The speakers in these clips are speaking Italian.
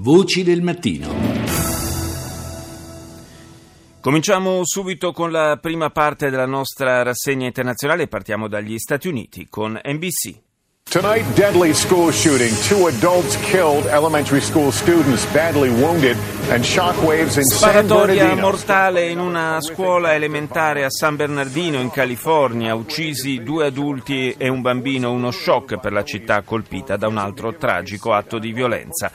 Voci del mattino. Cominciamo subito con la prima parte della nostra rassegna internazionale partiamo dagli Stati Uniti con NBC. Tonight, deadly school shooting. Two adults killed, elementary school students badly wounded, and shockwaves in San Sparatoria mortale in una scuola elementare a San Bernardino in California, uccisi due adulti e un bambino, uno shock per la città colpita da un altro tragico atto di violenza.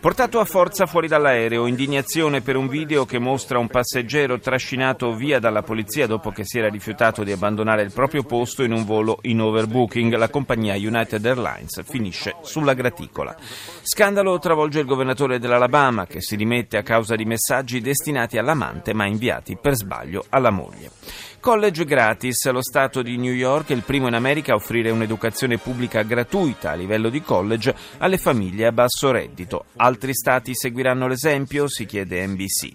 Portato a forza fuori dall'aereo, indignazione per un video che mostra un passeggero trascinato via dalla polizia dopo che si era rifiutato di abbandonare il proprio posto in un volo in overbooking. La compagnia United Airlines finisce sulla graticola. Scandalo travolge il governatore dell'Alabama che si rimette a causa di messaggi destinati all'amante ma inviati per sbaglio alla moglie. College gratis, lo Stato di New York è il primo in America a offrire un'educazione pubblica gratuita a livello di college alle famiglie a basso reddito. Altri Stati seguiranno l'esempio? Si chiede NBC.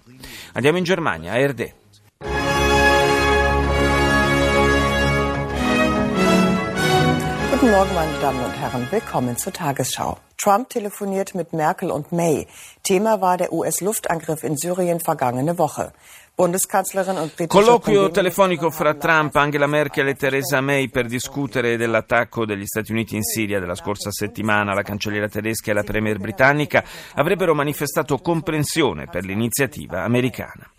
Andiamo in Germania, a Erde. Guten Morgen, meine Damen und Herren. Willkommen zur Tagesschau. Trump telefoniert mit Merkel und May. Thema war der US-Luftangriff in Syrien vergangene Woche. Colloquio telefonico fra Trump, Angela Merkel e Theresa May per discutere dell'attacco degli Stati Uniti in Siria della scorsa settimana. La cancelliera tedesca e la premier britannica avrebbero manifestato comprensione per l'iniziativa americana.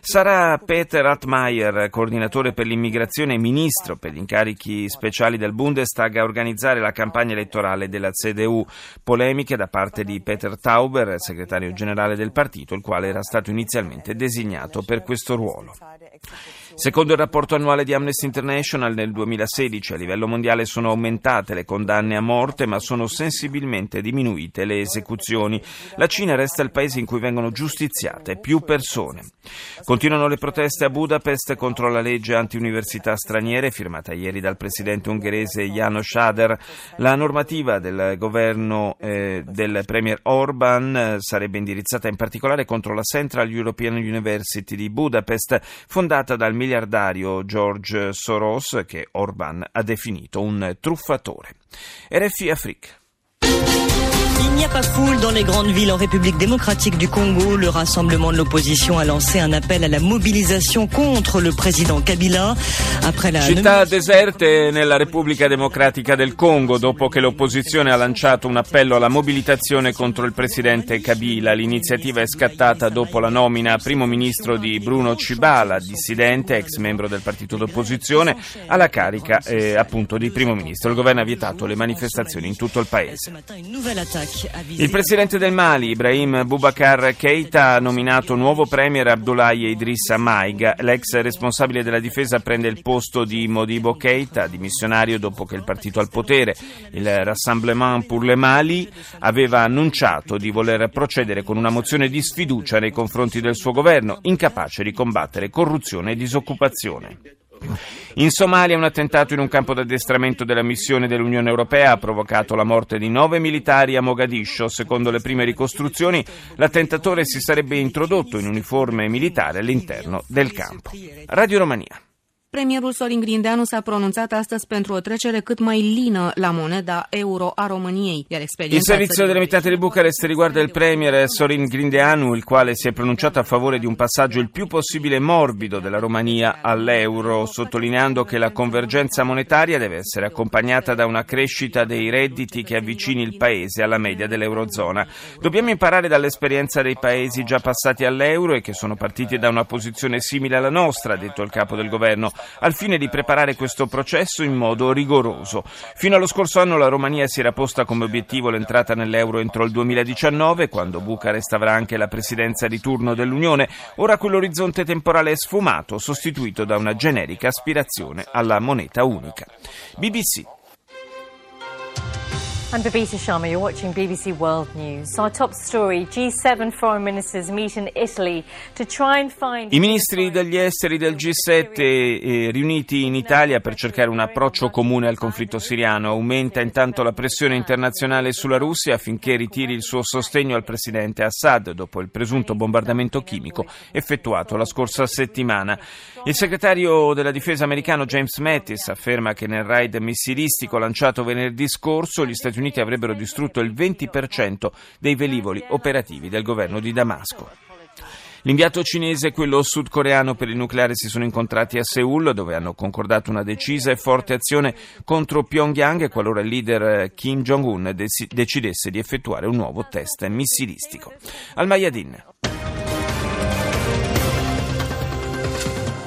Sarà Peter Altmaier, coordinatore per l'immigrazione e ministro per gli incarichi speciali del Bundestag, a organizzare la campagna elettorale della CDU. Polemiche da parte di Peter Tauber, segretario generale del partito, il quale era stato inizialmente designato per questo ruolo. Secondo il rapporto annuale di Amnesty International, nel 2016 a livello mondiale sono aumentate le condanne a morte, ma sono sensibilmente diminuite le esecuzioni. La Cina resta il paese in cui vengono giustiziate più persone. Continuano le proteste a Budapest contro la legge anti-università straniere firmata ieri dal presidente ungherese János Sáder. La normativa del governo eh, del premier Orban eh, sarebbe indirizzata in particolare contro la Central European University di Budapest, fondata dal miliardario George Soros, che Orban ha definito un truffatore. RFI Afrique. Il n'y a pas foule dans les grandes villes en République démocratique du Congo. Le rassemblement de l'opposition a lancé un appel à la mobilisation contre le président Kabila. Après la Città deserte nella Repubblica Democratica del Congo dopo che l'opposizione ha lanciato un appello alla mobilitazione contro il presidente Kabila. L'iniziativa è scattata dopo la nomina a primo ministro di Bruno Cibala, dissidente, ex membro del partito d'opposizione, alla carica eh, appunto di primo ministro. Il governo ha vietato le manifestazioni in tutto il paese. Il presidente del Mali, Ibrahim Boubacar Keita, ha nominato nuovo premier Abdoulaye Idrissa Maiga. L'ex responsabile della difesa prende il posto di Modibo Keita, dimissionario dopo che il partito al potere, il Rassemblement pour le Mali, aveva annunciato di voler procedere con una mozione di sfiducia nei confronti del suo governo, incapace di combattere corruzione e disoccupazione. In Somalia un attentato in un campo d'addestramento della missione dell'Unione Europea ha provocato la morte di nove militari a Mogadiscio. Secondo le prime ricostruzioni, l'attentatore si sarebbe introdotto in uniforme militare all'interno del campo. Radio Romania. Premierul Sorin Grindeanu s-a pronunțat astăzi pentru o trecere cât mai lină la moneda euro a României, iar Il servizio țării- dell'emittente di Bucarest riguarda il premier Sorin Grindeanu, il quale si è pronunciato a favore di un passaggio il più possibile morbido della Romania all'euro, sottolineando che la convergenza monetaria deve essere accompagnata da una crescita dei redditi che avvicini il paese alla media dell'eurozona. Dobbiamo imparare dall'esperienza dei paesi già passati all'euro e che sono partiti da una posizione simile alla nostra, ha detto il capo del governo, al fine di preparare questo processo in modo rigoroso. Fino allo scorso anno la Romania si era posta come obiettivo l'entrata nell'euro entro il 2019, quando Bucarest avrà anche la presidenza di turno dell'Unione. Ora quell'orizzonte temporale è sfumato, sostituito da una generica aspirazione alla moneta unica. BBC. I'm Babita Sharma. You're watching BBC World News. Our top story G7 foreign ministers meet in Italy to try and find. I ministri degli esteri del G7 eh, riuniti in Italia per cercare un approccio comune al conflitto siriano. Aumenta intanto la pressione internazionale sulla Russia affinché ritiri il suo sostegno al presidente Assad dopo il presunto bombardamento chimico effettuato la scorsa settimana. Il segretario della difesa americano James Mattis afferma che nel raid missilistico lanciato venerdì scorso gli Stati Uniti Uniti avrebbero distrutto il 20% dei velivoli operativi del governo di Damasco. L'inviato cinese e quello sudcoreano per il nucleare si sono incontrati a Seoul, dove hanno concordato una decisa e forte azione contro Pyongyang qualora il leader eh, Kim Jong-un decidesse di effettuare un nuovo test missilistico. Al Mayadin.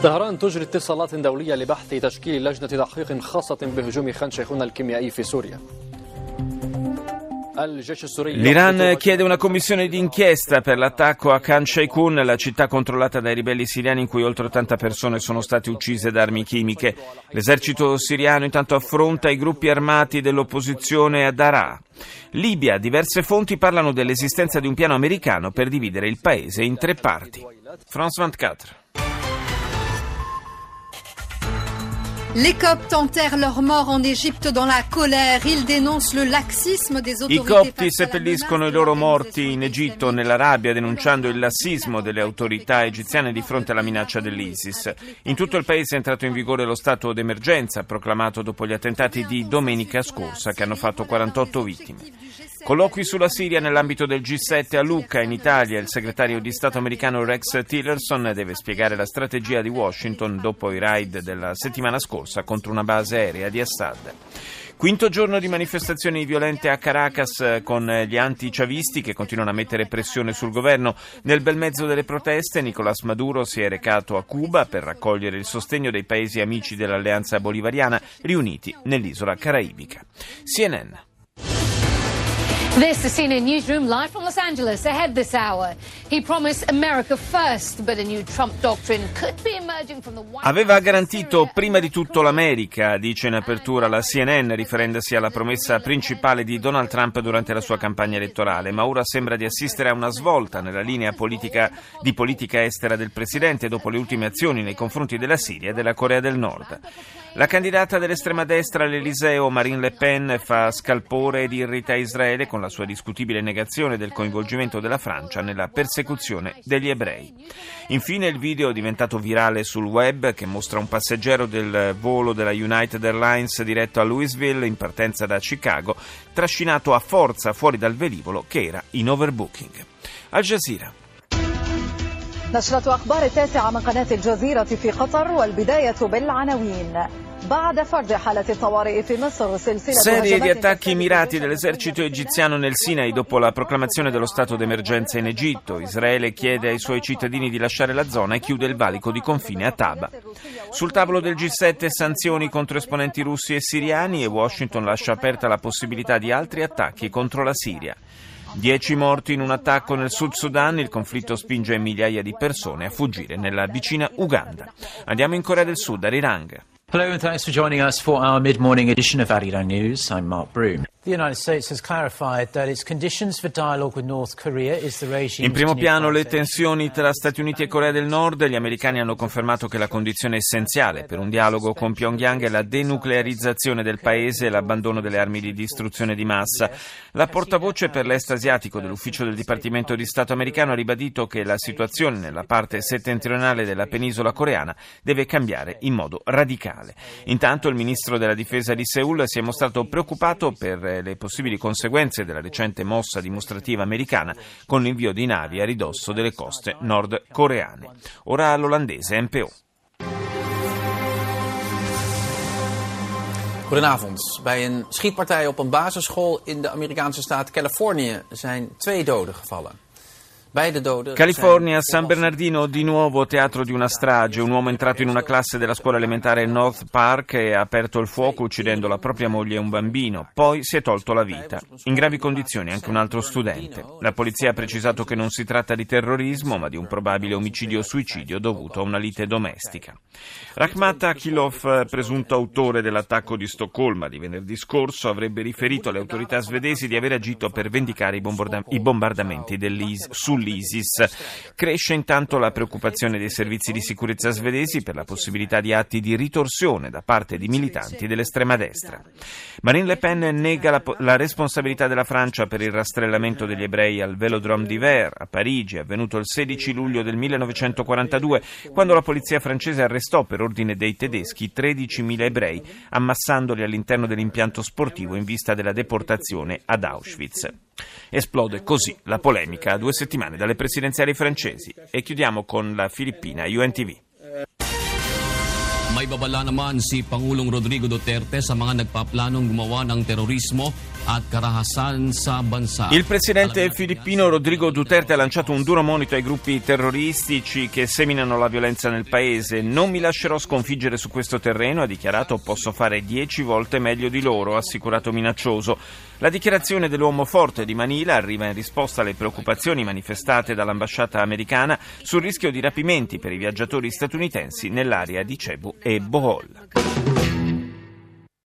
طهران تجري اتصالات دولية لبحث تشكيل لجنة تحقيق خاصة بهجوم خان شيخون الكيميائي في سوريا L'Iran chiede una commissione d'inchiesta per l'attacco a Khan Sheikhoun, la città controllata dai ribelli siriani in cui oltre 80 persone sono state uccise da armi chimiche. L'esercito siriano intanto affronta i gruppi armati dell'opposizione a Daraa. Libia, diverse fonti parlano dell'esistenza di un piano americano per dividere il paese in tre parti. France 24. Les Coptes enterrent leurs morts en Égypte dans la colère. Ils dénoncent le laxisme des autorités. I copti seppelliscono i loro morti in Egitto nella rabbia denunciando il lassismo delle autorità egiziane di fronte alla minaccia dell'ISIS. In tutto il paese è entrato in vigore lo stato d'emergenza proclamato dopo gli attentati di domenica scorsa che hanno fatto 48 vittime. Colloqui sulla Siria nell'ambito del G7 a Lucca, in Italia. Il segretario di Stato americano Rex Tillerson deve spiegare la strategia di Washington dopo i raid della settimana scorsa contro una base aerea di Assad. Quinto giorno di manifestazioni violente a Caracas con gli anti-chavisti che continuano a mettere pressione sul governo. Nel bel mezzo delle proteste Nicolás Maduro si è recato a Cuba per raccogliere il sostegno dei paesi amici dell'alleanza bolivariana riuniti nell'isola caraibica. CNN This is CNN Newsroom live from Los Angeles. Ahead this hour, he promised America first, but a new Trump doctrine could be emerging from the White Aveva garantito prima di tutto l'America, dice in apertura la CNN, riferendosi alla promessa principale di Donald Trump durante la sua campagna elettorale, ma ora sembra di assistere a una svolta nella linea politica, di politica estera del presidente dopo le ultime azioni nei confronti della Siria e della Corea del Nord. La candidata dell'estrema destra all'Eliseo, Marine Le Pen, fa scalpore ed irrita Israele con la sua discutibile negazione del coinvolgimento della Francia nella persecuzione degli ebrei. Infine il video diventato virale sul web che mostra un passeggero del volo della United Airlines diretto a Louisville in partenza da Chicago, trascinato a forza fuori dal velivolo che era in overbooking. Al Jazeera. نشرة أخبار التاسعة من قناة الجزيرة في قطر والبداية بالعناوين Serie di attacchi mirati dell'esercito egiziano nel Sinai dopo la proclamazione dello stato d'emergenza in Egitto. Israele chiede ai suoi cittadini di lasciare la zona e chiude il valico di confine a Taba. Sul tavolo del G7 sanzioni contro esponenti russi e siriani e Washington lascia aperta la possibilità di altri attacchi contro la Siria. Dieci morti in un attacco nel Sud Sudan, il conflitto spinge migliaia di persone a fuggire nella vicina Uganda. Andiamo in Corea del Sud, a Rirang. Hello and thanks for joining us for our mid-morning edition of Arirang News. I'm Mark Broom. In primo piano le tensioni tra Stati Uniti e Corea del Nord. Gli americani hanno confermato che la condizione essenziale per un dialogo con Pyongyang è la denuclearizzazione del paese e l'abbandono delle armi di distruzione di massa. La portavoce per l'est asiatico dell'ufficio del Dipartimento di Stato americano ha ribadito che la situazione nella parte settentrionale della penisola coreana deve cambiare in modo radicale. Intanto il ministro della difesa di Seoul si è mostrato preoccupato per le possibili conseguenze della recente mossa dimostrativa americana con l'invio di navi a ridosso delle coste nordcoreane. Ora l'olandese NPO. Goedenavond. Bij een schietpartij op een basisschool in de Amerikaanse staat Californië zijn twee doden gevallen. California, San Bernardino, di nuovo teatro di una strage. Un uomo è entrato in una classe della scuola elementare North Park e ha aperto il fuoco uccidendo la propria moglie e un bambino. Poi si è tolto la vita. In gravi condizioni anche un altro studente. La polizia ha precisato che non si tratta di terrorismo, ma di un probabile omicidio-suicidio dovuto a una lite domestica. Rahmat Akilov, presunto autore dell'attacco di Stoccolma di venerdì scorso, avrebbe riferito alle autorità svedesi di aver agito per vendicare i, bombarda- i bombardamenti sull'isola sull'ISIS. Cresce intanto la preoccupazione dei servizi di sicurezza svedesi per la possibilità di atti di ritorsione da parte di militanti dell'estrema destra. Marine Le Pen nega la, la responsabilità della Francia per il rastrellamento degli ebrei al Velodrome d'Hiver a Parigi, avvenuto il 16 luglio del 1942, quando la polizia francese arrestò per ordine dei tedeschi 13.000 ebrei, ammassandoli all'interno dell'impianto sportivo in vista della deportazione ad Auschwitz. Esplode così la polemica a due settimane dalle presidenziali francesi e chiudiamo con la Filippina UNTV. May babala naman si Pangulong Rodrigo Duterte sa mga nagpaplanong gumawa ng terorismo at karahasan sa bansa. Il presidente filippino Rodrigo Duterte ha lanciato un duro monito ai gruppi terroristici che seminano la violenza nel paese. Non mi lascerò sconfiggere su questo terreno, ha dichiarato posso fare dieci volte meglio di loro, ha assicurato minaccioso. La dichiarazione dell'uomo forte di Manila arriva in risposta alle preoccupazioni manifestate dall'ambasciata americana sul rischio di rapimenti per i viaggiatori statunitensi nell'area di Cebu e Bohol.